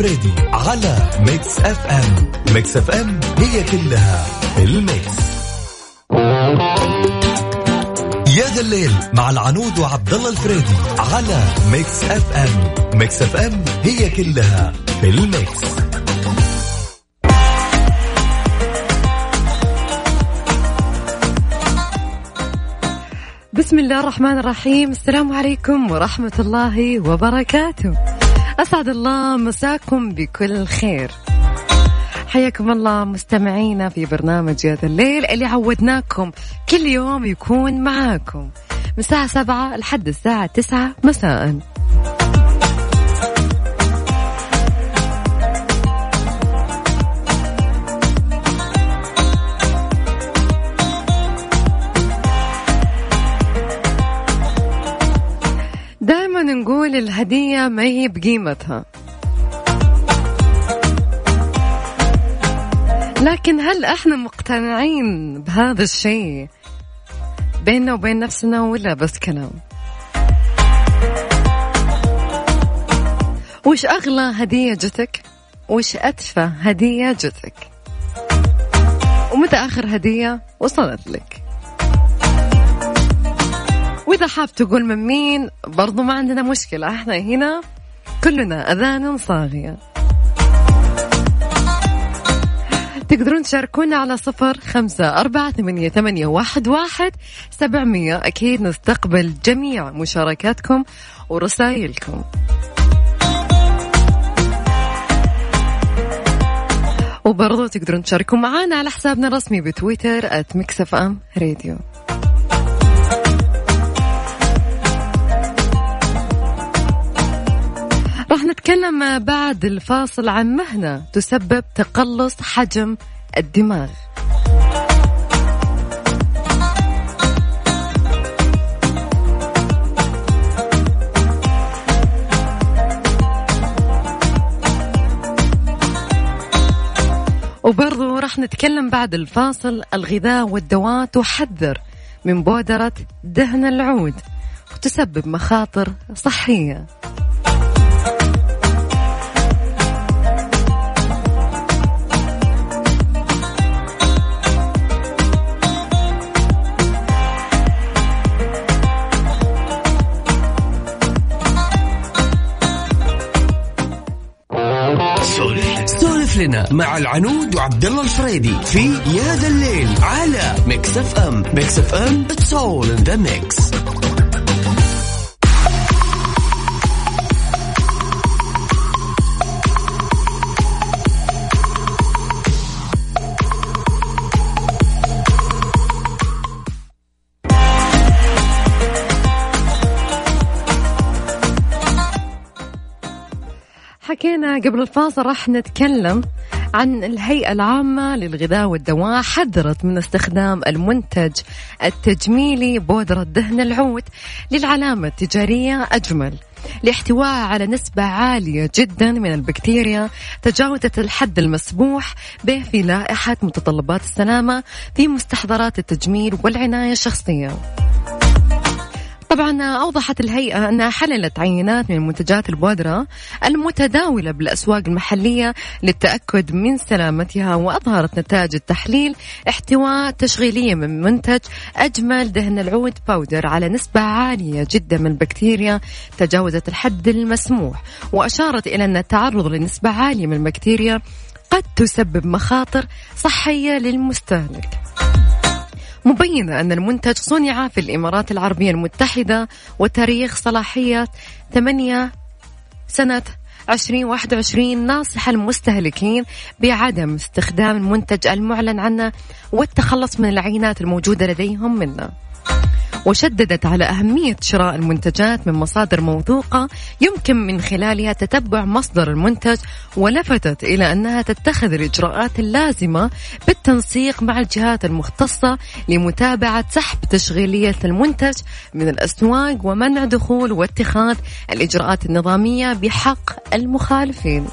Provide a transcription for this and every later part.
الفريدي على Mix FM. Mix FM هي كلها ال mix. يا ذا الليل مع العنود وعبد الله الفريدي على ميكس اف ام. ميكس اف ام هي كلها الميكس. بسم الله الرحمن الرحيم. السلام عليكم ورحمة الله وبركاته. أسعد الله مساكم بكل خير. حياكم الله مستمعينا في برنامج هذا الليل اللي عودناكم كل يوم يكون معاكم. من الساعة سبعة لحد الساعة تسعة مساءً. نقول الهدية ما هي بقيمتها. لكن هل إحنا مقتنعين بهذا الشيء بيننا وبين نفسنا ولا بس كلام؟ وش أغلى هدية جتك؟ وش أتفه هدية جتك؟ ومتى آخر هدية وصلت لك؟ وإذا حاب تقول من مين برضو ما عندنا مشكلة. إحنا هنا كلنا أذان صاغية. تقدرون تشاركونا على صفر خمسة أربعة ثمانية, ثمانية واحد, واحد سبعمية. أكيد نستقبل جميع مشاركاتكم ورسائلكم. وبرضو تقدرون تشاركوا معنا على حسابنا الرسمي بتويتر @Mix FM Radio نتكلم بعد الفاصل عن مهنة تسبب تقلص حجم الدماغ. وبرضو راح نتكلم بعد الفاصل الغذاء والدواء تحذر من بودرة دهن العود وتسبب مخاطر صحية. لنا مع العنود وعبد الله الفريدي في يا ذا الليل على Mix FM. Mix FM it's all in the mix قبل الفاصل راح نتكلم عن الهيئة العامة للغذاء والدواء حذرت من استخدام المنتج التجميلي بودرة دهن العود للعلامة التجارية أجمل لاحتوائها على نسبة عالية جدا من البكتيريا تجاوزت الحد المسموح به في لائحة متطلبات السلامة في مستحضرات التجميل والعناية الشخصية. طبعا أوضحت الهيئة أنها حللت عينات من منتجات البودرة المتداولة بالأسواق المحلية للتأكد من سلامتها وأظهرت نتائج التحليل احتواء تشغيلية من منتج أجمل دهن العود باودر على نسبة عالية جدا من البكتيريا تجاوزت الحد المسموح وأشارت إلى أن التعرض لنسبة عالية من البكتيريا قد تسبب مخاطر صحية للمستهلك. مبينة أن المنتج صنع في الإمارات العربية المتحدة وتاريخ صلاحية 8 سنة 2021 ناصح المستهلكين بعدم استخدام المنتج المعلن عنه والتخلص من العينات الموجودة لديهم منه. وشددت على أهمية شراء المنتجات من مصادر موثوقة يمكن من خلالها تتبع مصدر المنتج ولفتت إلى أنها تتخذ الإجراءات اللازمة بالتنسيق مع الجهات المختصة لمتابعة سحب تشغيلية المنتج من الأسواق ومنع دخول واتخاذ الإجراءات النظامية بحق المخالفين.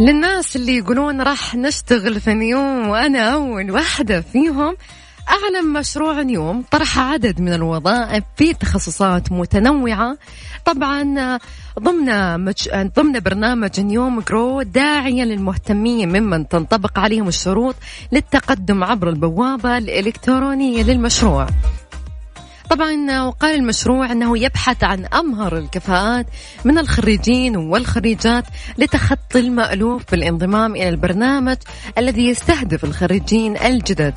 للناس اللي يقولون راح نشتغل في نيوم وأنا أول واحدة فيهم أعلن مشروع نيوم طرح عدد من الوظائف في تخصصات متنوعة. طبعا ضمن مج... ضمن برنامج نيوم جرو داعيا للمهتمين ممن تنطبق عليهم الشروط للتقدم عبر البوابة الإلكترونية للمشروع. طبعا وقال المشروع أنه يبحث عن أمهر الكفاءات من الخريجين والخريجات لتخطي المألوف بالانضمام إلى البرنامج الذي يستهدف الخريجين الجدد.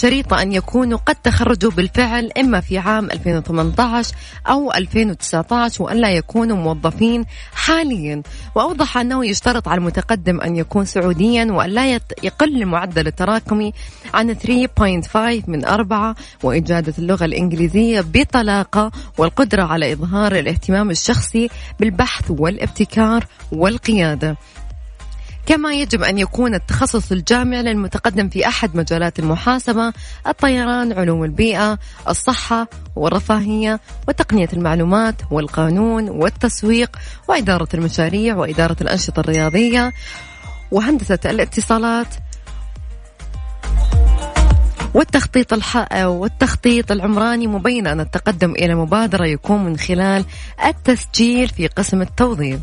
شريطة أن يكونوا قد تخرجوا بالفعل إما في عام 2018 أو 2019 وأن لا يكونوا موظفين حاليا. وأوضح أنه يشترط على المتقدم أن يكون سعوديا وأن لا يقل المعدل التراكمي عن 3.5 من أربعة وإجادة اللغة الإنجليزية بطلاقة والقدرة على إظهار الاهتمام الشخصي بالبحث والابتكار والقيادة. كما يجب أن يكون التخصص الجامعي للمتقدم في أحد مجالات المحاسبة الطيران علوم البيئة الصحة والرفاهية وتقنية المعلومات والقانون والتسويق وإدارة المشاريع وإدارة الأنشطة الرياضية وهندسة الاتصالات والتخطيط الح... والتخطيط العمراني مبين أن التقدم إلى مبادرة يكون من خلال التسجيل في قسم التوظيف.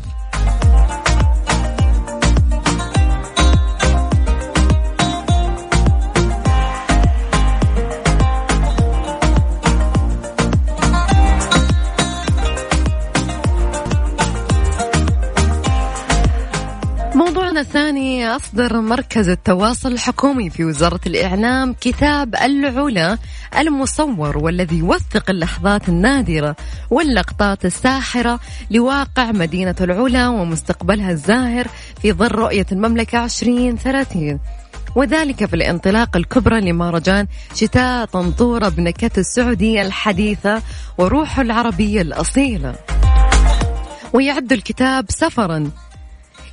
الثاني أصدر مركز التواصل الحكومي في وزارة الإعلام كتاب العلا المصور والذي يوثق اللحظات النادرة واللقطات الساحرة لواقع مدينة العلا ومستقبلها الزاهر في ظل رؤية المملكة 2030 وذلك في الانطلاقة الكبرى لمهرجان شتاء طنطورة بنكهة السعودية الحديثة وروح العربية الأصيلة. ويعد الكتاب سفرا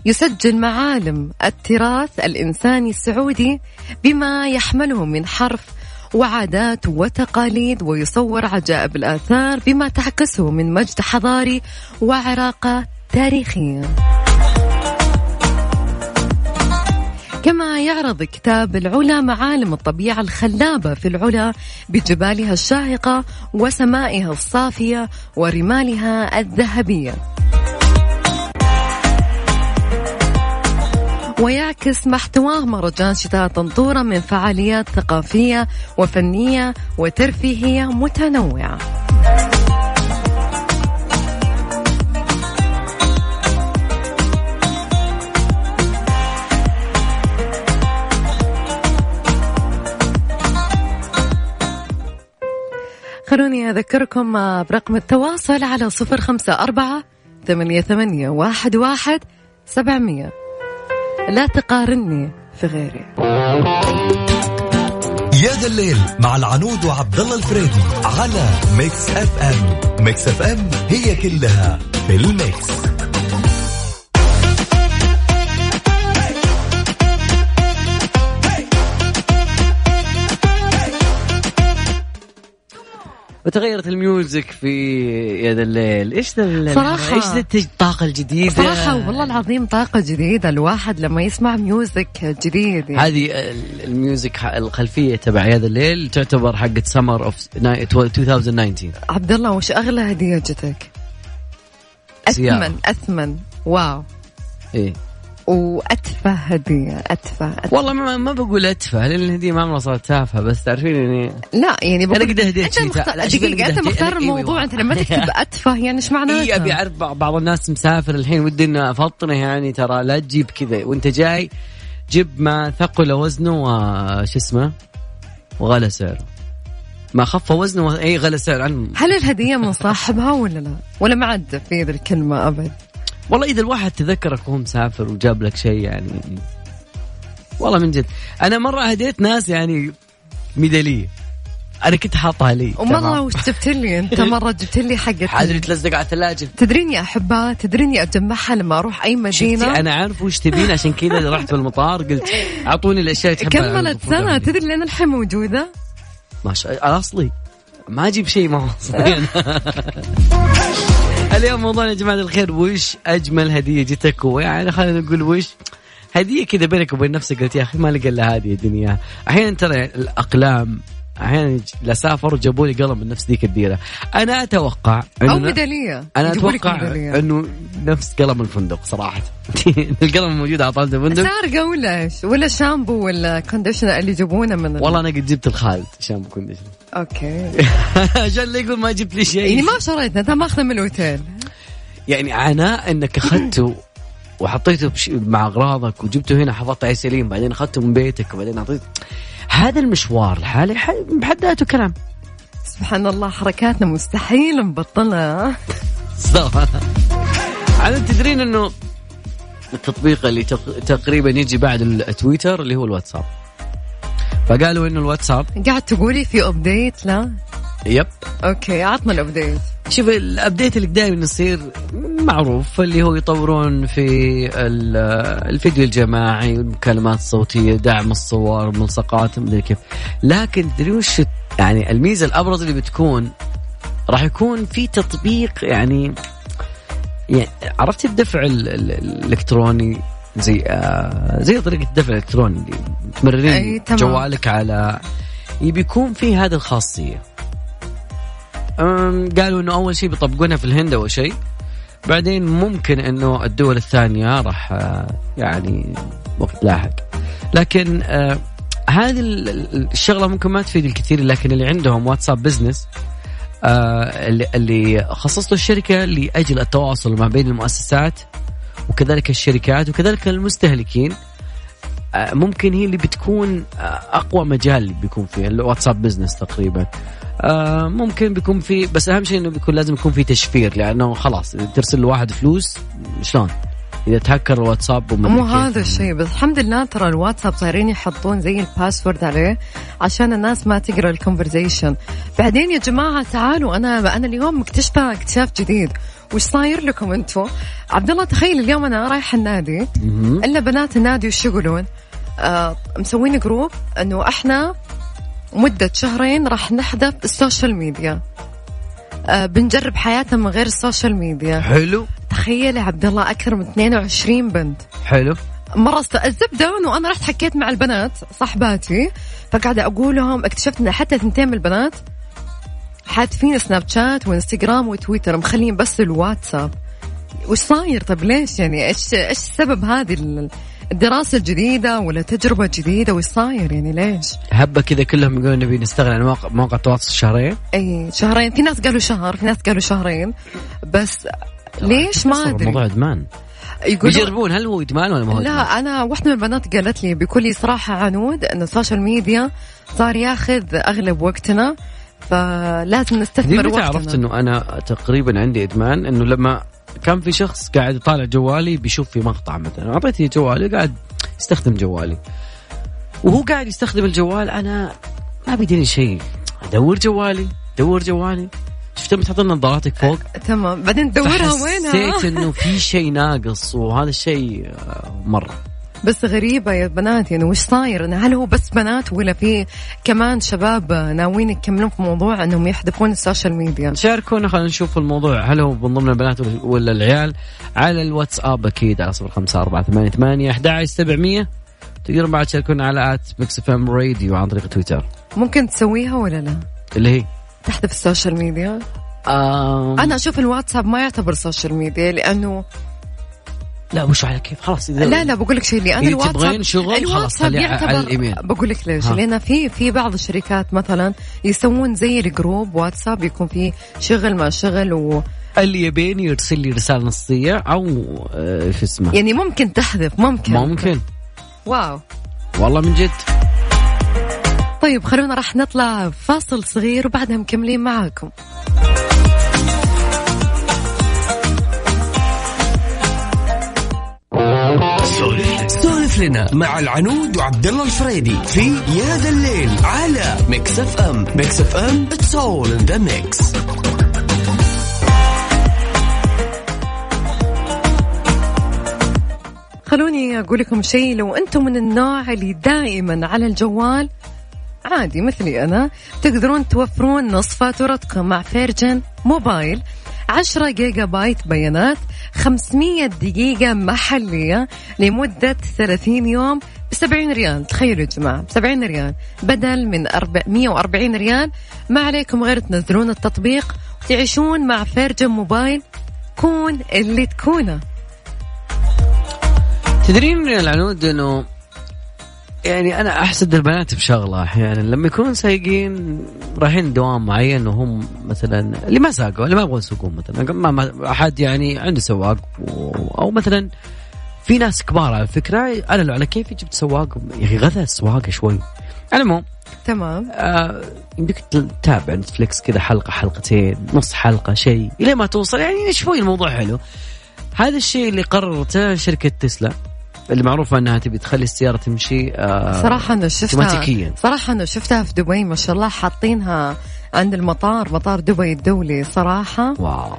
يسجل معالم التراث الإنساني السعودي بما يحمله من حرف وعادات وتقاليد ويصور عجائب الآثار بما تعكسه من مجد حضاري وعراقة تاريخية كما يعرض كتاب العلا معالم الطبيعة الخلابة في العلا بجبالها الشاهقة وسمائها الصافية ورمالها الذهبية. ويعكس ما احتواه مهرجان شتاء طنطورة من فعاليات ثقافية وفنية وترفيهية متنوعة. خلوني أذكركم برقم التواصل على صفر خمسة أربعة ثمانية ثمانية واحد واحد سبعمية. لا تقارني في غيري. يا ذا الليل مع العنود وعبد الله الفريدي على Mix FM. Mix FM هي كلها في ال mix. وتغيرت ال music في يا ذا الليل. إيش ذا صراحة. إيش ذا الطاقة الجديدة صراحة والله العظيم طاقة جديدة. الواحد لما يسمع music جديد يعني. هذه ال music الخلفية تبع يا ذا الليل تعتبر حقة summer of 2019 عبد الله وش أغلى هدية جتك؟ أثمن أثمن. wow. إيه. وأتفه هدية أتفه, أتفه. والله ما, ما بقول أتفه لأن الهدية ما عمرها صارت تافهة بس تعرفين يعني لا يعني بقول أنا قد هديت شيء. دقيقه أنت مختار الموضوع أنت لما تكتب اتفه يعني إيش معناته؟ إي أبي أعرف بعض الناس مسافر الحين ودي إنه أفطنه يعني ترى لا تجيب كذا وأنت جاي جيب ما ثقل وزنه وش اسمه وغلى سعره ما خف وزنه إي غلى سعر عنه هل الهدية من صاحبها ولا لا؟ ولا ما عاد في ذي الكلمة أبد؟ والله إذا الواحد تذكرك وهو مسافر وجاب لك شيء يعني والله من جد. أنا مرة هديت ناس يعني ميدالية. أنا كنت حاطها لي ومرة وش جبت لي؟ أنت مرة جبت لي حقت حاجة تلزق على الثلاجة. تدريني احبها تدريني اجمعها لما أروح أي مدينة؟ أنا عارف وش تبين عشان كذا رحت بالمطار قلت أعطوني الأشياء اللي تحبها. كملت سنة. تدري لين الحين موجودة؟ ما شاء أصلي ما أجيب شيء ما هو اصلي اليوم موضوعنا يا جماعة الخير وش أجمل هدية جتك؟ ويعني خلينا نقول وش هدية كذا بينك وبين نفسك؟ قلت يا أخي ما لقى إلا هذه اياها أحيانا ترى الأقلام أحيانا لا سافر وجابوا لي قلم من نفس ذيك الديرة. أنا أتوقع أو إنه ميدالية. أنا أتوقع. إنه نفس قلم الفندق صراحة. القلم الموجود على طاولة الفندق. سارقه ولا إيش؟ ولا شامبو ولا conditioner اللي يجيبونه من ال- والله أنا قد جبت الخالد عشان conditioner okay. عشان لا يقول ما جبت لي يعني شيء ما شريتنا أنت ماخذه من الأوتيل. يعني عناء إنك أخذته وحطيته بش... مع أغراضك وجبته هنا حفظته عليه سليم بعدين أخذته من بيتك وبعدين أعطيته. هذا المشوار لحاله بحد ذاته كلام. سبحان الله حركاتنا مستحيل نبطلها. على تدرين إنه التطبيق اللي تق... تقريبا يجي بعد التويتر اللي هو الواتساب. فقالوا إنه الواتساب. قاعد تقولي في ابديت لا؟ Yep. Okay عطنا ال update شوف ال update اللي دائما يصير معروف اللي هو يطورون في ال- الفيديو الجماعي المكالمات الصوتية دعم الصور ملصقات مدري كيف. لكن تدري وش يعني الميزة الأبرز اللي بتكون؟ راح يكون في تطبيق يعني يعني عرفت الدفع ال- ال- الإلكتروني؟ زي آه زي طريقة الدفع الالكتروني اللي تمررين. جوالك على يبي يكون في هذه الخاصية. قالوا إنه أول شيء بيطبقونها في الهند أول شيء. بعدين ممكن إنه الدول الثانية راح آه، يعني وقت لاحق. لكن آه، هذه ال- ال- الشغلة ممكن ما تفيد الكثير لكن اللي عندهم واتساب بزنس آه، اللي اللي خصصته الشركة لأجل التواصل ما بين المؤسسات وكذلك الشركات وكذلك المستهلكين آه، ممكن هي اللي بتكون آه، أقوى مجال بيكون فيه الواتساب business تقريبا آه، ممكن بيكون في بس أهم شيء إنه بيكون لازم يكون في تشفير لأنه خلاص إذا ترسل لواحد فلوس شلون؟ إذا تهكر الواتساب وما مو. هذا الشيء بس الحمد لله ترى الواتساب صايرين يحطون زي ال password عليه عشان الناس ما تقرأ ال conversation بعدين يا جماعة تعالوا أنا أنا اليوم مكتشفه اكتشاف جديد وش صاير لكم أنتم عبد الله تخيل اليوم أنا رايحة النادي. إلا بنات النادي وش يقولون؟ آه مسوين group إنه إحنا مدة شهرين راح نحذف ال social media آه بنجرب حياتنا من غير ال social media حلو. تخيل عبد الله أكثر من 22 بنت. حلو. مرة الزبدة انه أنا رحت حكيت مع البنات صاحباتي فقاعدة أقول لهم اكتشفت إن حتى ثنتين من البنات حاذفين سناب شات وانستغرام وتويتر مخلين بس الواتساب. وش صاير؟ طب ليش يعني؟ إيش إيش سبب هذه ال- الدراسة الجديدة ولا تجربة جديدة؟ وش صاير يعني؟ ليش؟ هبة كذا كلهم يقولون نبي نستغنى عن مواقع مواقع التواصل شهرين. أي شهرين. في ناس قالوا شهر في ناس قالوا شهرين. بس ليش ما أدري. الموضوع إدمان. يقولون يجربون هل هو إدمان ولا ما هو إدمان؟ لا أنا واحدة من البنات قالت لي بكل صراحة عنود إن ال social media صار ياخذ أغلب وقتنا. فلازم نستثمر متى وقتنا. عرفت إنه أنا تقريبا عندي إدمان إنه لما كان في شخص قاعد يطالع جوالي بيشوف في مقطع مثلا اعطيته جوالي قاعد يستخدم جوالي. وهو قاعد يستخدم الجوال أنا ما بيديني شيء. أدور جوالي دور جوالي. شفت لما تحط نظاراتك فوق؟ تمام. بعدين تدورها وينها؟ حسيت إنه في شيء ناقص وهذا الشيء آه، مرة. بس غريبة يا بنات يعني وش صاير؟ إنه هل هو بس بنات ولا في كمان شباب ناويين يكملون في موضوع إنهم يحذفون ال social media؟ شاركونا خلينا نشوف الموضوع. هل هو من ضمن البنات ولا العيال؟ على الواتساب أكيد على صفر خمسة أربعة ثمانية ثمانية أحد سبعمية. تقدرون بعد تشاركونا على at Mix FM Radio عن طريق تويتر. ممكن تسويها ولا لا؟ اللي هي؟ تحذف ال social media؟ آم. أنا أشوف الواتساب ما يعتبر social media لأنه لا وش على كيف. خلاص إذا لا لا بقول لك شيء لأن إذا الواتساب تبغين شغل خلاص الواتساب يعتبر. بقول لك ليش. لأن في في بعض الشركات مثلا يسوون زي الجروب واتساب يكون فيه شغل مع شغل و اللي يبين يرسل لي رسالة نصية أو آه، شو اسمه؟ يعني ممكن تحذف ممكن. ممكن. واو. والله من جد. طيب خلونا راح نطلع فاصل صغير وبعدها مكملين معاكم. سولف لنا مع العنود وعبد الله الفريدي في يا ذا الليل على Mix FM Mix FM it's all in the mix خلوني أقول لكم شيء لو أنتم من النوع اللي دائما على الجوال عادي مثلي أنا تقدرون توفرون نصف فاتورتكم مع Virgin Mobile. 10 جيجا بايت بيانات 500 دقيقة محلية لمدة 30 يوم ب 70 ريال. تخيلوا يا جماعة ب 70 ريال. بدل من 140 ريال ما عليكم غير تنزلون التطبيق وتعيشون مع Virgin Mobile كون اللي تكونه. تدرين العنود إنه يعني أنا أحسد البنات بشغلة. أحيانا لما يكونوا سايقين رايحين دوام معين وهم مثلا اللي ما ساقوا اللي ما يبغون يسوقون مثلا. ما أحد يعني عنده سواق أو مثلا في ناس كبار على فكرة أنا لو على كيفي جبت سواق يا أخي غثى السواقة شوي. على المهم تمام. آه يمديك تتابع نتفليكس كذا حلقة حلقتين نص حلقة شيء. إلى ما توصل يعني شوي الموضوع حلو. هذا الشيء اللي قررته شركة تسلا. اللي معروفة إنها تبي تخلي السيارة تمشي آه صراحة أنا شفتها اوتوماتيكيا صراحة أنا شفتها في دبي ما شاء الله حاطينها عند المطار مطار دبي الدولي صراحة. واو.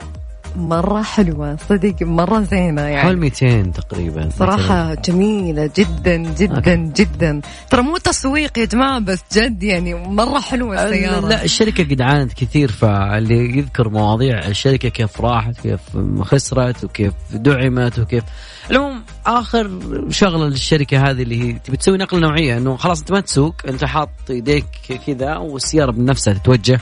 مرة حلوة صدق مرة زينة حول يعني 200 تقريبا مثلاً. صراحة جميلة جدا جدا جدا. ترى مو تسويق يا جماعة بس جد يعني مرة حلوة السيارة. لا الشركة قد عانت كثير فاللي يذكر مواضيع الشركة كيف راحت كيف خسرت وكيف دعمت وكيف. المهم آخر شغلة للشركة هذه اللي هي تبي تسوي نقلة نوعية إنه خلاص أنت ما تسوق أنت حاط يديك كذا والسيارة بنفسها تتوجه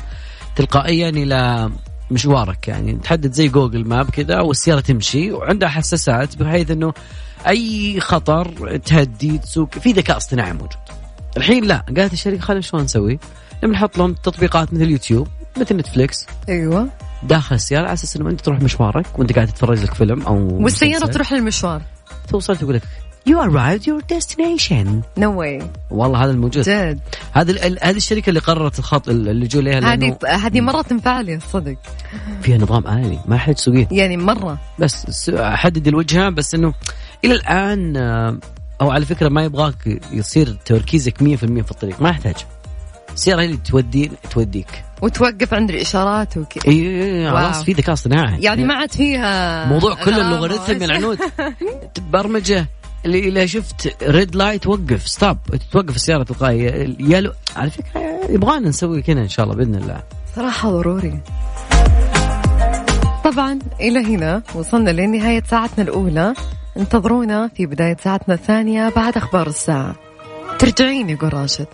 تلقائيا إلى مشوارك يعني. تحدد زي Google Map كذا والسيارة تمشي وعندها حساسات بحيث إنه أي خطر تهدي تسوق في ذكاء اصطناعي موجود. الحين لا قالت الشركة خلينا شلون نسوي؟ نحط لهم تطبيقات مثل يوتيوب مثل نتفليكس. أيوه. داخل السيارة على أساس إنه أنت تروح مشوارك وأنت قاعد تتفرج لك فيلم أو والسيارة مسلسل. تروح للمشوار. توصل تقول لك you arrived your destination. no way والله هذا الموجود. جد. هذه هذه الشركة اللي قررت الخط اللجوء لها هذه هذه مرة تنفع لي صدق. فيها نظام آلي ما حد تسوقين يعني مرة. بس حدد الوجهة بس إنه إلى الآن آه، أو على فكرة ما يبغاك يصير تركيزك 100% في الطريق ما يحتاج. السياره هي اللي تودي توديك. وتوقف عند الإشارات وكذا إي. خلاص في ذكاء اصطناعي. يعني ما عاد فيها موضوع كل غرامة اللوغاريتم العنود برمجه اللي اذا شفت red light وقف. stop توقف السيارة تلقائيا yellow على فكرة يبغانا نسوي كذا إن شاء الله بإذن الله. صراحة ضروري. طبعا إلى هنا وصلنا لنهاية ساعتنا الأولى. انتظرونا في بداية ساعتنا الثانية بعد أخبار الساعة. ترجعين يقول راشد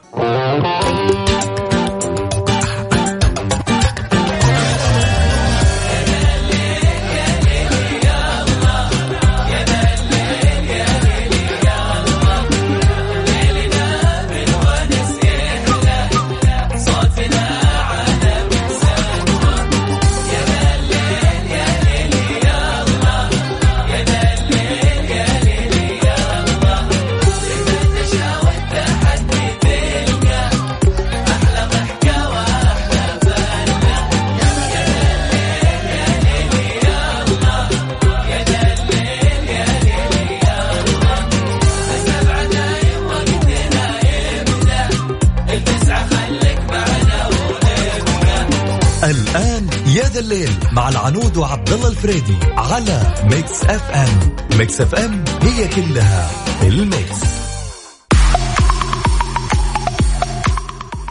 العنود وعبد الله الفريدي على Mix FM Mix FM هي كلها ال mix.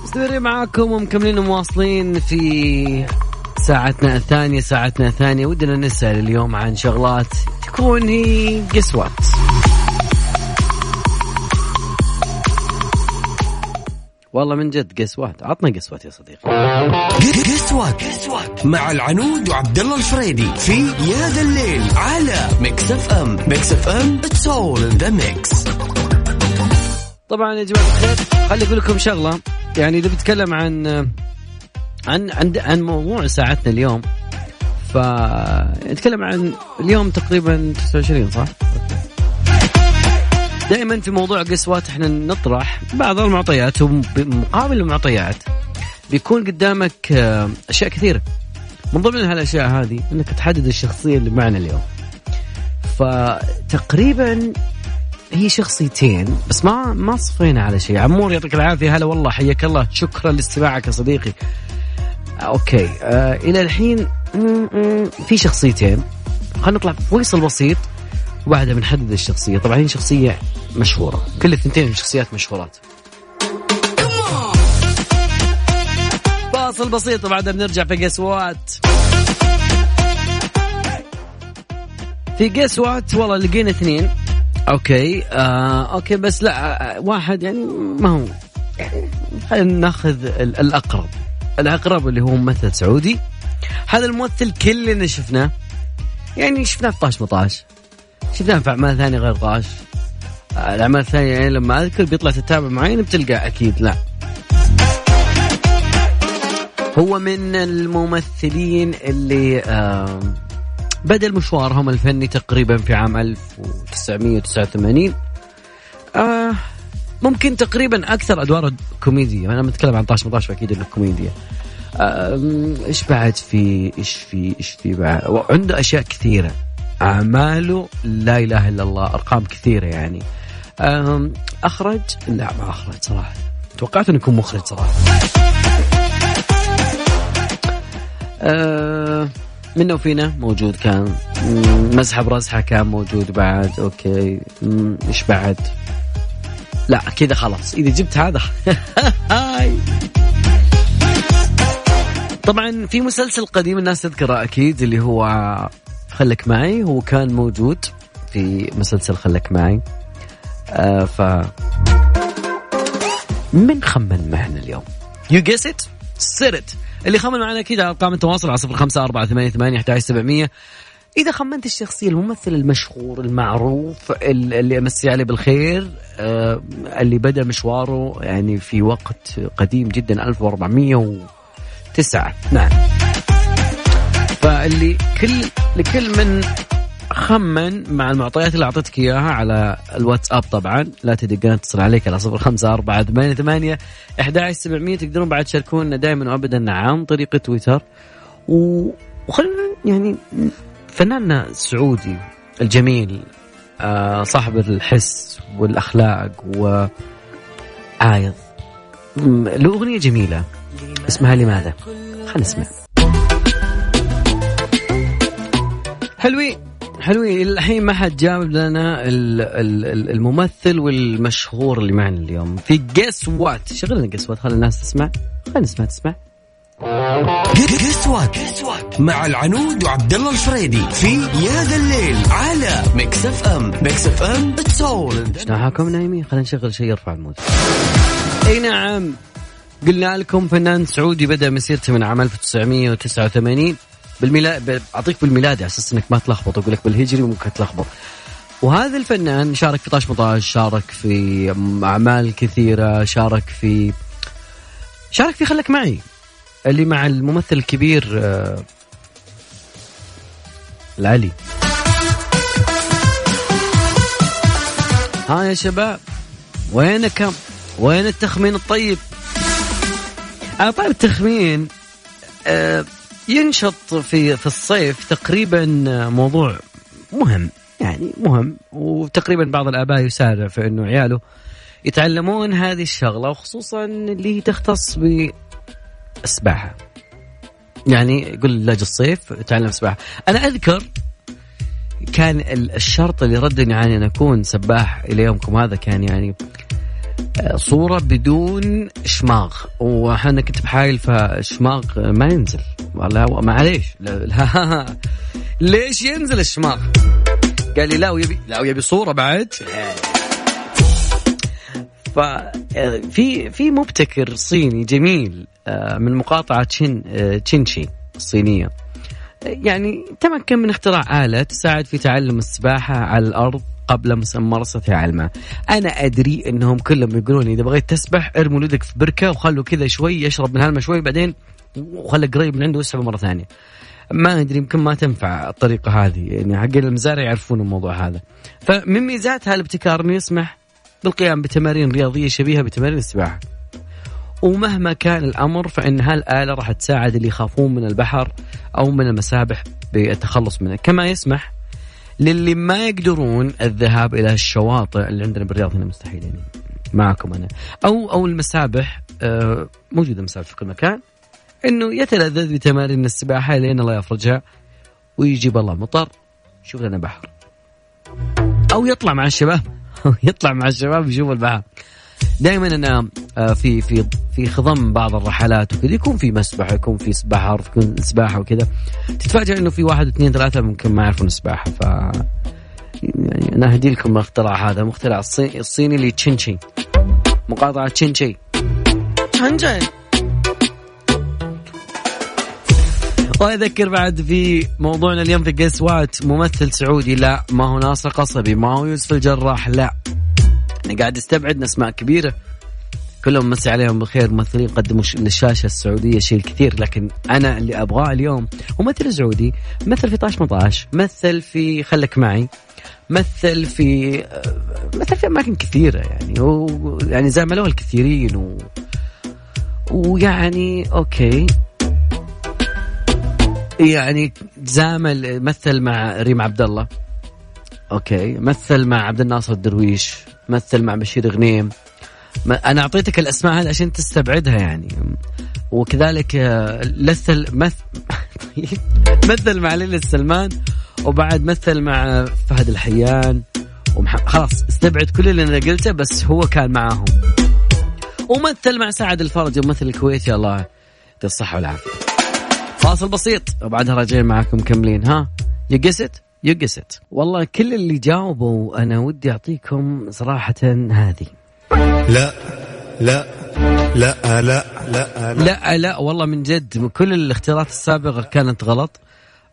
مستمرين معاكم ومكملين ومواصلين في ساعتنا الثانية ساعتنا الثانية. ودنا نسأل اليوم عن شغلات تكون هي قسوات والله من جد قسوات. عطنا قسوات يا صديقي. قسوة مع العنود وعبد الله الفريدي في يا ذا الليل على Mix FM Mix FM it's all in the mix طبعا يا جماعة الخير خلي أقول لكم شغلة. يعني إذا بتكلم عن عن عن عن موضوع ساعتنا اليوم فنتكلم عن اليوم تقريبا 29 صح؟ دائما في موضوع قسوات إحنا نطرح بعض المعطيات ومقابل المعطيات بيكون قدامك آه، أشياء كثيرة. من ضمن هالأشياء هذه إنك تحدد الشخصية اللي معنا اليوم. فتقريبا هي شخصيتين بس ما ما صفينا على شيء. عمور يعطيك العافية. هلا والله حياك الله. شكرا لاستماعك يا صديقي. آه، أوكي. آه إلى الحين م- م- في شخصيتين. خلينا نطلع فيصل بسيط. وبعدها بنحدد الشخصية. طبعا هي شخصية مشهورة. كل الثنتين شخصيات مشهورات. فاصل بسيط وبعدها بنرجع في قسوات في guess what والله لقينا اثنين. okay آه okay بس لا آه، واحد يعني ما هو يعني خلينا ناخذ ال- الأقرب. الأقرب اللي هو ممثل سعودي. هذا الممثل كلنا شفناه. يعني شفناه في طاش ما طاش. شفناه في اعمال ثانية غير طاش؟ آه، الأعمال الثانية يعني لما أذكر بيطلع تتابع معين بتلقى أكيد لا. هو من الممثلين اللي بدأ مشوارهم الفني تقريبا في عام 1989 آه ممكن تقريبا أكثر أدواره كوميديا أنا بتكلم عن طاش مطاش فاكيد إنه كوميديا. آه، إيش بعد في إيش في إيش في بعد؟ عنده أشياء كثيرة. أعماله. لا إله إلا الله. أرقام كثيرة يعني. آم، أخرج؟ لا ما أخرج صراحة. توقعت إنه يكون مخرج صراحة. آه منه وفينا موجود كان. مم، مزحب رزحة كان موجود بعد. أوكي. مم، إيش بعد؟ لا كذا خلاص. إذا جبت هذا. طبعا في مسلسل قديم الناس تذكره أكيد اللي هو خلك معي هو كان موجود في مسلسل خلك معي. آه ف من خمن معنا اليوم. يو جيس ات سرت اللي خمن معنا أكيد على أرقام التواصل على صفر خمسة أربعة ثمانية ثمانية أحد سبعمية. إذا خمنت الشخصية الممثل المشهور المعروف ال- اللي أمسي عليه بالخير آه اللي بدأ مشواره يعني في وقت قديم جدا 1409 نعم. فاللي كل لكل من خمن مع المعطيات اللي أعطيتك إياها على الواتساب طبعا. لا تدقون اتصل عليك على صفر خمسة أربعة ثمانية ثمانية أحد سبعمية تقدرون بعد تشاركونا دائما وابدا عن طريق تويتر. و- وخلينا يعني فناننا السعودي الجميل آه صاحب الحس والأخلاق وعايض له أغنية جميلة اسمها لماذا؟ خلينا نسمع. حلوين حلوين الحين ما حد جاب لنا ال- ال- ال- الممثل والمشهور اللي معنا اليوم. في guess what شغلنا guess what خلي الناس تسمع. خلينا نسمع تسمع. guess what مع العنود وعبد الله الفريدي في يا ذا الليل على Mix FM Mix FM it's all نايمين؟ خلينا نشغل شيء يرفع ال mood. أي نعم. قلنا لكم فنان سعودي بدأ مسيرته من عام 1989 بالميلاد أعطيك بالميلادي على أساس إنك ما تلخبط أقول لك بالهجري ممكن تلخبط. وهذا الفنان شارك في طاش مطاش شارك في أعمال كثيرة شارك في شارك في خلك معي اللي مع الممثل الكبير آه، العلي. ها يا شباب وينكم وين التخمين الطيب؟ على طيب التخمين آه، ينشط في في الصيف تقريبا موضوع مهم يعني مهم. وتقريبا بعض الآباء يسارع في إنه عياله يتعلمون هذه الشغلة وخصوصا اللي تختص بالسباحه يعني يقول لاج الصيف تعلم سباحه أنا أذكر كان ال- الشرط اللي ردني عن أن أكون سباح إلى يومكم هذا كان يعني صورة بدون شماغ. وأنا كنت بحايل فالشماغ ما ينزل. والله معليش. لا ليش ينزل الشماغ؟ قال لي لا ويبي لا ويبي صورة بعد. ففي في مبتكر صيني جميل آه، من مقاطعة تشين آه، تشينشي الصينية. يعني تمكن من اختراع آلة تساعد في تعلم السباحة على الأرض. قبل ممارستها على الماء أنا أدري أنهم كلهم يقولون إذا بغيت تسبح ارموا ولدك في بركة وخلوا كذا شوي يشرب من هالماء شوي بعدين وخله قريب من عنده واسحبه مرة ثانية. ما أدري يمكن ما تنفع الطريقة هذه يعني حق المزارع يعرفون الموضوع هذا. فمن ميزات هالابتكار أنه يسمح بالقيام بتمارين رياضية شبيهة بتمارين السباحة. ومهما كان الأمر فإن هالآلة راح تساعد اللي يخافون من البحر أو من المسابح بالتخلص منه، كما يسمح للي ما يقدرون الذهاب إلى الشواطئ اللي عندنا بالرياض هنا مستحيل يعني معكم أنا. أو أو المسابح آه، موجوده مسابح في كل مكان. إنه يتلذذ بتمارين السباحة لين الله يفرجها ويجيب الله مطر. يشوف لنا بحر. أو يطلع مع الشباب. أو يطلع مع الشباب يشوف البحر. دائما أنا آه، في في في خضم بعض الرحلات وكذا يكون في مسبح يكون في سباحة يكون سباحة وكذا. تتفاجئ إنه في واحد اثنين ثلاثة ممكن ما يعرفون السباحة ف يعني أنا أهدي لكم الاختراع هذا مخترع الصيني, الصيني اللي تشينشي مقاطعة تشينشي تشينشي وأذكر بعد في موضوعنا اليوم في guess what ممثل سعودي لا ما هو ناصر قصبي ما هو يوسف الجراح لا. قاعد استبعد أسماء كبيرة. كلهم مسي عليهم بالخير ممثلين قدموا للشاشه السعودية شيء كثير لكن أنا اللي أبغاه اليوم ممثل سعودي مثل في طاش مطاش مثل في خلك معي مثل في مثل في أماكن كثيرة يعني و... يعني زاملوه الكثيرين و... ويعني أوكي. يعني زامل مثل مع ريم عبد الله. أوكي مثل مع عبد الناصر الدرويش. مثل مع بشير غنيم. أنا أعطيتك الأسماء هذه عشان تستبعدها يعني. وكذلك آه، لثل مثل مثل مع ليلى السلمان وبعد مثل مع فهد الحيان. ومح... خلاص استبعد كل اللي أنا قلته بس هو كان معاهم. ومثل مع سعد الفرج ومثل الكويتي الله يعطيه الصحة والعافية. فاصل بسيط وبعدها راجعين معاكم مكملين ها؟ يقست يقست. والله كل اللي جاوبوا أنا ودي أعطيكم صراحة هذه. لا لا لا لا لا لا لا. والله من جد كل الاختيارات السابقة كانت غلط.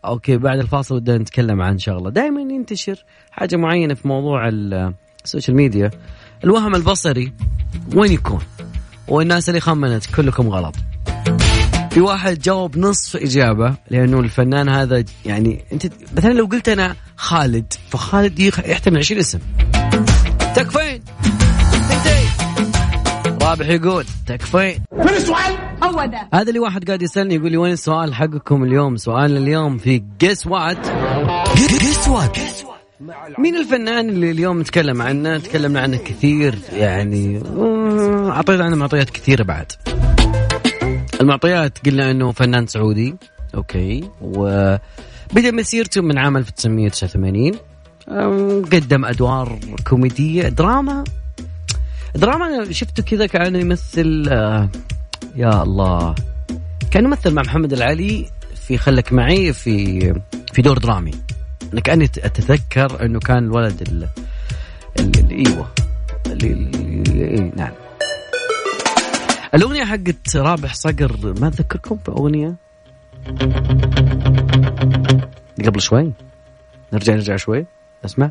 okay بعد الفاصل بدنا نتكلم عن شغلة. دائما ينتشر حاجة معينة في موضوع ال social media الوهم البصري وين يكون؟ والناس اللي خمنت كلكم غلط. في واحد جاوب نصف إجابة لأنه الفنان هذا يعني أنت مثلا لو قلت أنا خالد فخالد يحتمل 20 اسم. تكفين رابح يقول تكفين من السؤال؟ هو ده. هذا اللي واحد قاعد يسألني يقول لي وين السؤال حقكم اليوم؟ سؤالنا اليوم في guess what guess what مين الفنان اللي اليوم نتكلم عنه؟ تكلمنا عنه كثير يعني اعطينا عنه معطيات كثيرة بعد. المعطيات قلنا إنه فنان سعودي. okay. وبدا مسيرته من عام 1989 قدم أدوار كوميدية دراما. دراما أنا شفته كذا كأنه يمثل آه يا الله. كان يمثل مع محمد العلي في خلك معي في في دور درامي. أنا كاني أتذكر إنه كان الولد ال ال إيوه. اللي نعم. الأغنية حقت رابح صقر ما أتذكركم باغنيه قبل شوي. نرجع نرجع شوي. أسمع.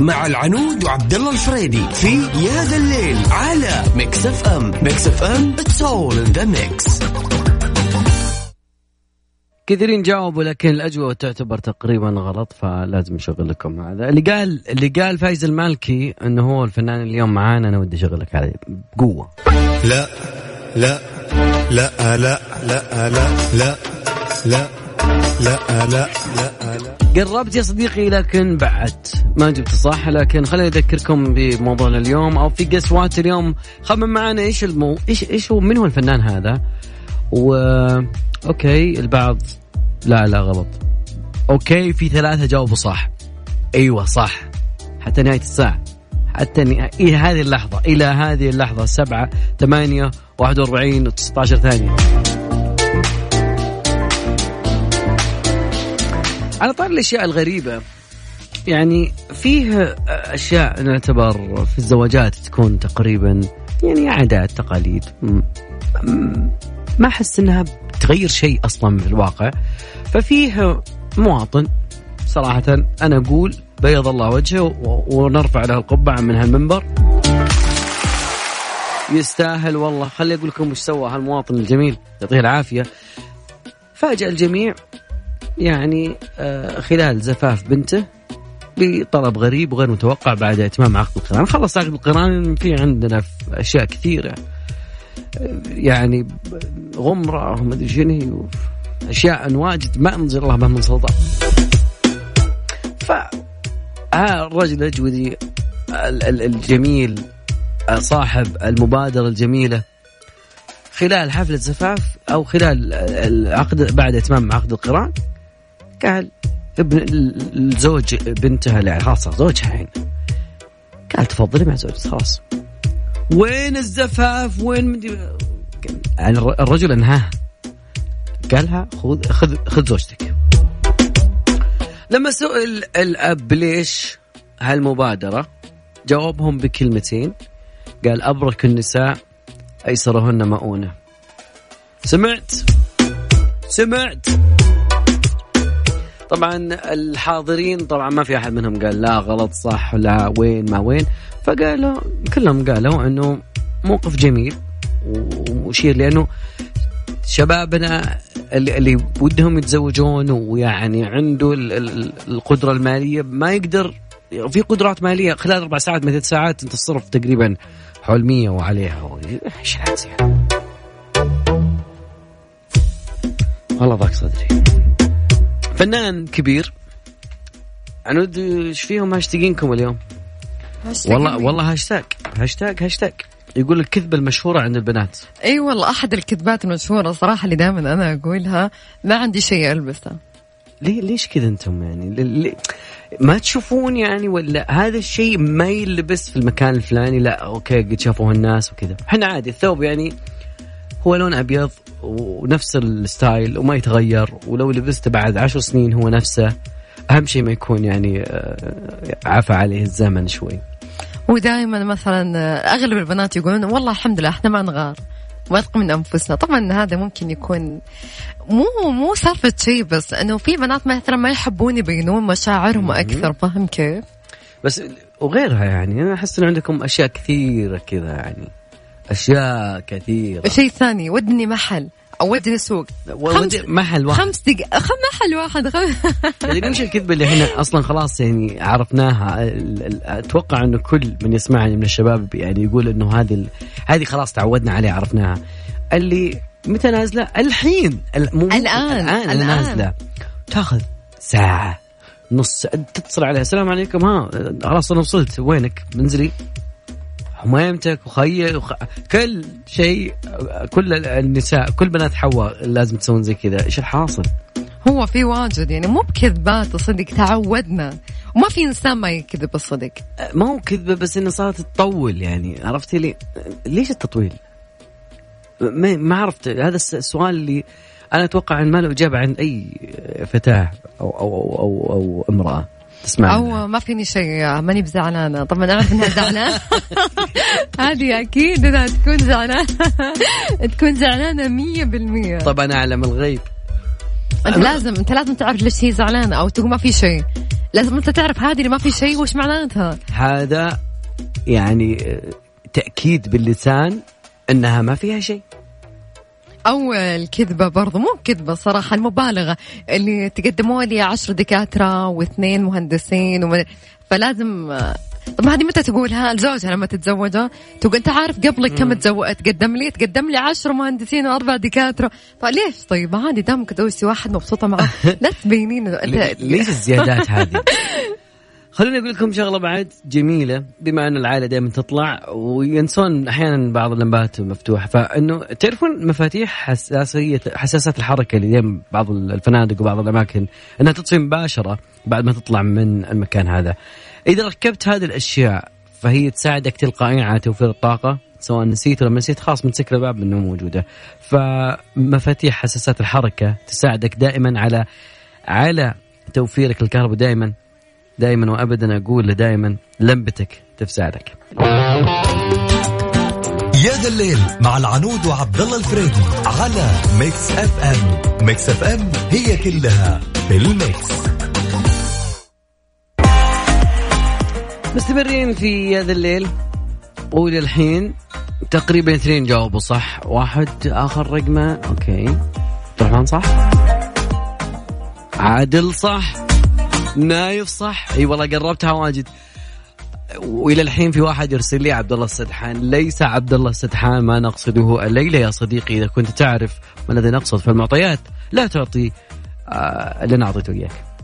مع العنود وعبد الله الفريدي في يا ذا الليل على Mix FM Mix FM it's all in the mix كثيرين جاوبوا لكن الاجوبه تعتبر تقريبا غلط فلازم نشغل لكم هذا اللي قال اللي قال فايز المالكي انه هو الفنان اليوم معانا أنا ودي اشغلك عليه بقوه لا لا لا لا لا لا لا لا لا لا لا لا قربت يا صديقي لكن بعد ما جبت صح لكن خليني اذكركم بموضوعنا اليوم أو في guess what اليوم خمن معنا إيش المو إيش إيش هو من هو الفنان هذا و okay البعض لا لا غلط. okay في ثلاثة جاوبوا صح. أيوه صح. حتى نهاية الساعة. حتى إلى هذه اللحظة إلى هذه اللحظة سبعة ثمانية واحد وأربعين وتسعة عشر ثانية. على طار الأشياء الغريبة يعني فيه أشياء نعتبر في الزواجات تكون تقريبا يعني عادات تقاليد. ما أحس إنها بتغير شيء أصلا في الواقع. ففيه مواطن صراحة أنا أقول بيض الله وجهه ونرفع له القبعة من هالمنبر. يستاهل والله. خلي أقول لكم وش سوى هالمواطن الجميل. يعطيه العافية. فاجأ الجميع يعني آه، خلال زفاف بنته بطلب غريب وغير متوقع بعد اتمام عقد القران. خلص عقد القران في عندنا أشياء كثيرة. يعني غمرة ومدري شنو أشياء واجد ما أنزل الله بها من سلطان. ف الرجل الاجودي الجميل صاحب المبادرة الجميلة خلال حفلة زفاف أو خلال العقد بعد إتمام عقد القران. قال ابن الزوج بنتها خلاص زوجها الحين قال تفضلي مع زوجك خلاص. وين الزفاف؟ وين مدي يعني الرجل انهاها قالها خذ خذ خذ زوجتك. لما سئل الأب ليش هالمبادرة جاوبهم بكلمتين. قال أبرك النساء أيسرهن مؤونة. سمعت؟ سمعت؟ طبعا الحاضرين طبعا ما في أحد منهم قال لا غلط صح لا وين ما وين. فقالوا كلهم قالوا إنه موقف جميل ومشير لأنه شبابنا اللي, اللي ودهم يتزوجون ويعني عنده القدرة المالية ما يقدر في قدرات مالية خلال أربع ساعات من ثلاث ساعات أنت تصرف تقريبا حول 100 وعليها. إيش والله ضاق صدري. فنان كبير. عنود إيش فيهم هاشتاقينكم اليوم؟ والله والله هاشتاج هاشتاج هاشتاج يقول الكذبة المشهورة عند البنات. إي أيوة والله أحد الكذبات المشهورة صراحة اللي دائما أنا أقولها ما عندي شيء ألبسه. ليه ليش كذا أنتم يعني؟ ليه ما تشوفون يعني ولا هذا الشيء ما يلبس في المكان الفلاني؟ لا okay قد شافوه الناس وكذا. إحنا عادي الثوب يعني هو لون أبيض ونفس ال style وما يتغير ولو لبسته بعد عشر سنين هو نفسه. أهم شيء ما يكون يعني آه، عفى عليه الزمن شوي. ودائما مثلا آه، أغلب البنات يقولون والله الحمد لله إحنا ما نغار واثق من أنفسنا. طبعا هذا ممكن يكون مو مو سالفة شيء بس إنه في بنات مثلا ما يحبون يبينون مشاعرهم أكثر فاهم كيف؟ بس وغيرها يعني أنا أحس إن عندكم أشياء كثيرة كذا يعني. أشياء كثيرة. شيء ثاني ودني محل أو ودني سوق. خمس محل واحد. خمس دقائق خم محل واحد. خم... يعني إيش الكذبة اللي إحنا أصلا خلاص يعني عرفناها. أتوقع إنه كل من يسمعني من الشباب يعني يقول إنه هذه هذه خلاص تعودنا عليها عرفناها. اللي متى نازلة؟ الحين. الآن. الآن, الآن. نازلة. تأخذ ساعة نص تتصل عليها. السلام عليكم. ها خلاص أنا وصلت. وينك؟ منزلي. حميمتك وخي وخ... كل شيء كل النساء كل بنات حواء لازم تسوون زي كذا. إيش الحاصل؟ هو في واجد يعني مو بكذبات صدق تعودنا. وما في إنسان ما يكذب الصدق. ما هو كذبة بس إنه صارت تطول يعني. عرفتي لي؟ ليش التطويل؟ ما ما عرفت. هذا السؤال اللي أنا أتوقع ان ما له إجابة عند أي فتاة أو أو أو أو, أو امرأة. تسمع أو ما فيني شيء ماني بزعلانة. طبعا اعرف انها زعلانة. هذه أكيد انها تكون زعلانة. تكون زعلانة 100% طبعا أعلم الغيب. أنت لازم أنت لازم تعرف ليش هي زعلانة أو تقول ما في شيء. لازم أنت تعرف هذه اللي ما في شيء وش معناتها؟ هذا يعني تأكيد باللسان إنها ما فيها شيء. أو الكذبة برضو مو كذبة صراحة المبالغة اللي تقدموا لي عشر دكاترة واثنين مهندسين وم... فلازم طب هذه متى تقولها؟ لزوجها لما تتزوجها تقول أنت عارف قبلك كم تزوج تقدم لي؟ تقدم لي عشر مهندسين وأربع دكاترة. فليش طيب؟ عادي دامك تدوسي واحد مبسوطة معه. لا تبينين. ليش الزيادات هذه؟ خليني أقول لكم شغلة بعد جميلة بما أن العائله دائما تطلع وينسون أحيانا بعض اللمبات مفتوحة فإنه تعرفون مفاتيح حساسيه حساسات الحركة اللي دائما بعض الفنادق وبعض الأماكن إنها تطفي مباشرة بعد ما تطلع من المكان هذا. إذا ركبت هذه الأشياء فهي تساعدك تلقائيا على توفير الطاقة سواء نسيت ولا نسيت خلاص من سكر الباب إنه موجودة. فمفاتيح حساسات الحركة تساعدك دائما على على توفيرك الكهرباء دائما دائما وابدا أقول دائما لمبتك تفسعلك يا ذا الليل مع العنود وعبد الله الفريدي على Mix FM. Mix FM هي كلها في ال mix. مستمرين في يا ذا الليل. قول الحين تقريبا اثنين جاوبوا صح؟ واحد آخر رقمه. okay. عبد الرحمن صح؟ عادل صح؟ نايف صح؟ إي والله قربتها واجد. وإلى الحين في واحد يرسل لي عبد الله السدحان. ليس عبد الله السدحان ما نقصده الليلة يا صديقي إذا كنت تعرف ما الذي نقصد فالمعطيات لا تعطي آه اللي أنا أعطيته إياك.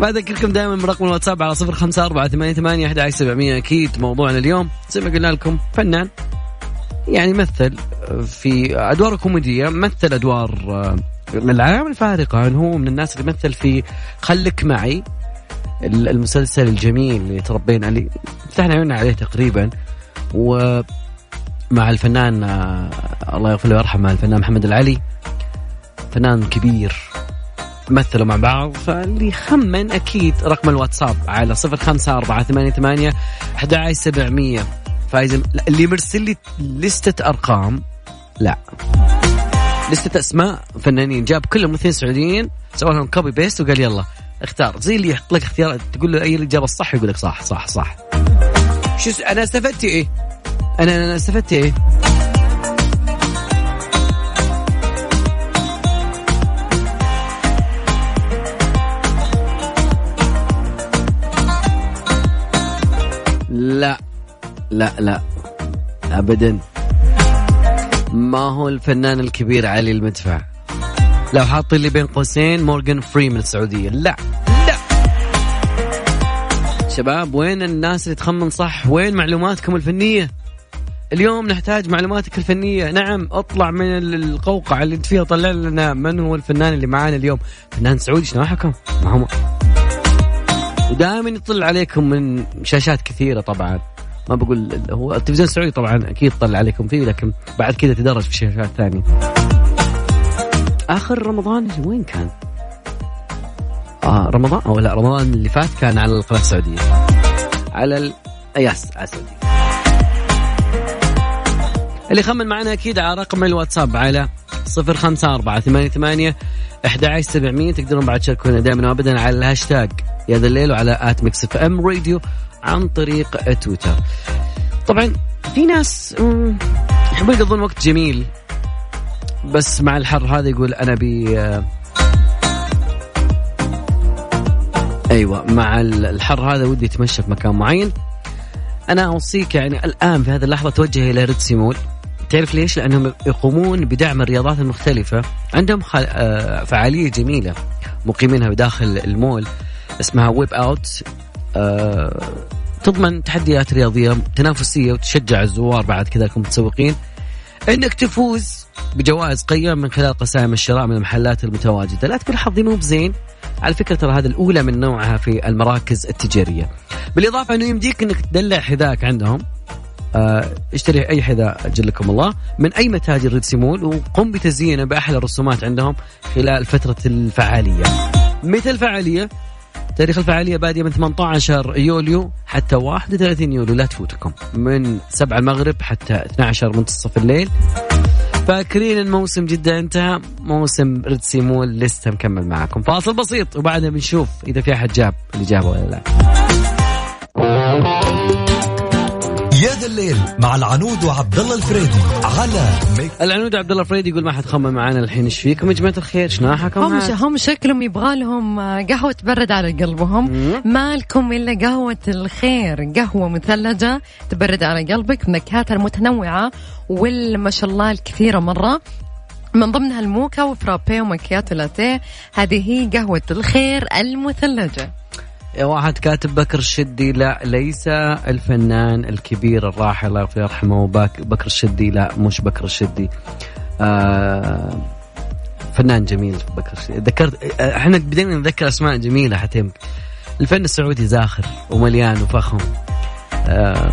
بذكركم دائما برقم الواتساب على صفر خمسة أربعة ثمانية ثمانية أحد سبعمية أكيد موضوعنا اليوم زي ما قلنا لكم فنان يعني مثل في أدوار كوميدية مثل أدوار آه، من العلامه الفارقة أنه هو من الناس اللي مثل في خلك معي ال- المسلسل الجميل اللي تربينا عليه فتحنا عيوننا عليه تقريبا و مع الفنان آه، الله يغفر له ويرحمه الفنان محمد العلي فنان كبير مثلوا مع بعض فاللي خمن أكيد رقم الواتساب على صفر خمسة أربعة ثمانية ثمانية أحد سبعمية. فايز اللي مرسل لي لستة أرقام لا. لستة أسماء فنانين جاب كل الممثلين السعوديين سوى لهم copy paste وقال يلا اختار زي اللي يحط لك اختيار تقول له أي الإجابة الصح يقول لك صح صح صح شو س- أنا استفدت إيه؟ أنا أنا استفدت إيه؟ لا لا لا ابدا ما هو الفنان الكبير علي المدفع؟ لو حاط لي بين قوسين مورغان فري من السعودية. لا. لا. شباب وين الناس اللي تخمن صح؟ وين معلوماتكم الفنية؟ اليوم نحتاج معلوماتك الفنية. نعم اطلع من ال- القوقعة اللي انت فيها طلع لنا من هو الفنان اللي معانا اليوم. فنان سعودي شنو حكم ودائما يطل عليكم من شاشات كثيرة طبعا. ما بقول هو التلفزيون السعودي طبعا أكيد طلع عليكم فيه لكن بعد كذا تدرج في شاشات ثانية. آخر رمضان وين كان؟ آه رمضان أو لا رمضان اللي فات كان على القناة السعودية. على ال... يس على السعودية. اللي خمن معنا أكيد على رقم الواتساب على صفر خمسة أربعة ثمانية ثمانية أحد عشر سبعمية تقدرون بعد تشاركونا دائما وابدا على الهاشتاج يا ذا الليل وعلى at Mix FM Radio عن طريق تويتر. طبعا في ناس يحبون يقضون وقت جميل بس مع الحر هذا يقول أنا بي آه، أيوه مع الحر هذا ودي أتمشى في مكان معين. أنا أوصيك يعني الآن في هذه اللحظة توجه إلى Red Sea Mall. تعرف ليش؟ لأنهم يقومون بدعم الرياضات المختلفة. عندهم خل... آه، فعالية جميلة. مقيمينها بداخل المول. اسمها Wipeout آه، تضمن تحديات رياضية تنافسية وتشجع الزوار بعد كذلك المتسوقين إنك تفوز بجوائز قيمة من خلال قسائم الشراء من المحلات المتواجدة، لا تقول حظي مو بزين. على فكرة ترى هذه الأولى من نوعها في المراكز التجارية. بالإضافة إنه يمديك إنك تدلع حذاك عندهم. اشتري أي حذاء اجلكم الله. من أي متاجر Red Sea Mall وقم بتزيينه بأحلى الرسومات عندهم خلال فترة الفعالية. متى الفعالية؟ تاريخ الفعالية بادية من 18 يوليو حتى 31 يوليو. لا تفوتكم. من 7 المغرب حتى 12 منتصف الليل. فاكرين الموسم جدا انتهى؟ موسم Red Sea Mall لسه مكمل معكم فاصل بسيط وبعدها بنشوف إذا في أحد جاب الاجابه ولا لا. الليل مع العنود وعبد الله الفريدي على ميكس العنود عبد الله فريدي يقول ما حد خمم معانا الحين إيش فيكم؟ يا جماعة الخير شناحكم هم هاد؟ هم شكلهم يبغى لهم قهوة تبرد على قلبهم. ما لكم إلا قهوة الخير قهوة مثلجة تبرد على قلبك بنكهاتها المتنوعة والما شاء الله الكثيرة مرة. من ضمنها الموكا وفرابي ومكياتو لاتيه. هذه هي قهوة الخير المثلجة. واحد كاتب بكر الشدي لا ليس الفنان الكبير الراحل الله يرحمه بكر الشدي لا مش بكر الشدي. آه فنان جميل بكر الشدي. ذكرت آه، إحنا بدينا نتذكر أسماء جميلة حتى. الفن السعودي زاخر ومليان وفخم. آه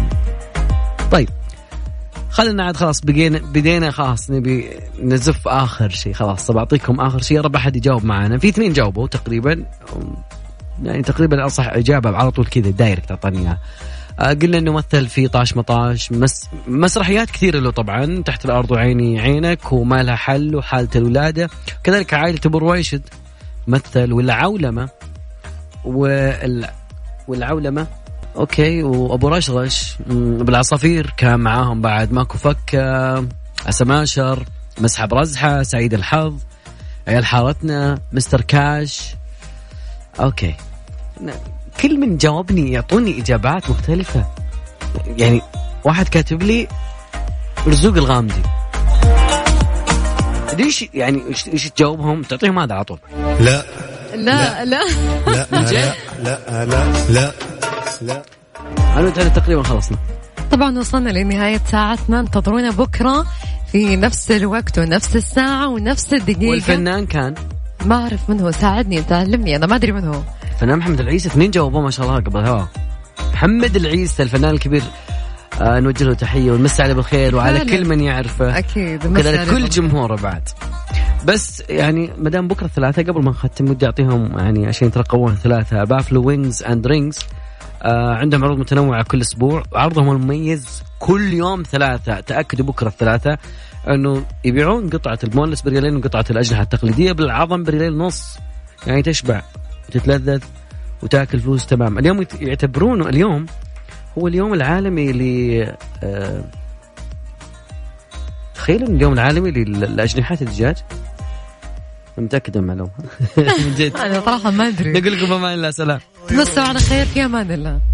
طيب. خلينا عاد خلاص بقينا بدينا خلاص نبي نزف آخر شيء خلاص بعطيكم آخر شيء ربع أحد يجاوب معنا. في اثنين جاوبوا تقريبا. يعني تقريبا اصح إجابة على طول كذا دايركت أعطاني إياها. آه، قلنا إنه مثل في طاش مطاش مس مسرحيات كثيرة له طبعا تحت الأرض وعيني عينك وما لها حل وحالة الولادة. كذلك عائلة أبو رويشد مثل ولا عولمه وال والعولمة أوكي وأبو رشرش بالعصافير كان معاهم بعد. ماكو فكة اسماشر مسحب رزحة سعيد الحظ عيال حارتنا مستر كاش. أوكي. ن- كل من جاوبني يعطوني إجابات مختلفة. يعني واحد كاتب لي رزوق الغامدي. ليش يعني إيش تجاوبهم؟ تعطيهم هذا على طول. لا. لا لا. لا. لا لا لا لا لا أنا تقريبا خلصنا. طبعا وصلنا لنهاية ساعتنا انتظرونا بكرة في نفس الوقت ونفس الساعة ونفس الدقيقة. والفنان كان ما أعرف من هو. ساعدني أنت علمني أنا ما أدري من هو. الفنان محمد العيسى اثنين جاوبوا ما شاء الله قبل. الهواء محمد العيسى الفنان الكبير. آه نوجه له تحية ونمسي عليه بالخير وعلى فعلاً. كل من يعرفه. مسي وكذلك كل. جمهوره بعد. بس يعني ما دام بكرة الثلاثاء قبل ما نختم ودي أعطيهم يعني عشان يترقبون ثلاثة. Buffalo Wings and Rings آه عندهم عروض متنوعة كل أسبوع. عرضهم المميز كل يوم ثلاثة. تأكدوا بكرة الثلاثاء. أنه يبيعون قطعة المونس بريالين وقطعة الاجنحه التقليدية بالعظم بريالين ونص يعني تشبع وتتلذذ وتأكل فلوس تمام. اليوم يعتبرونه اليوم هو اليوم العالمي ل آه، تخيلوا إن اليوم العالمي للاجنحه الدجاج؟ متأكد من المعلومة. من جد أنا صراحة ما أدري. نقول لكم بما الله سلام. تمسوا على خير في أمان الله.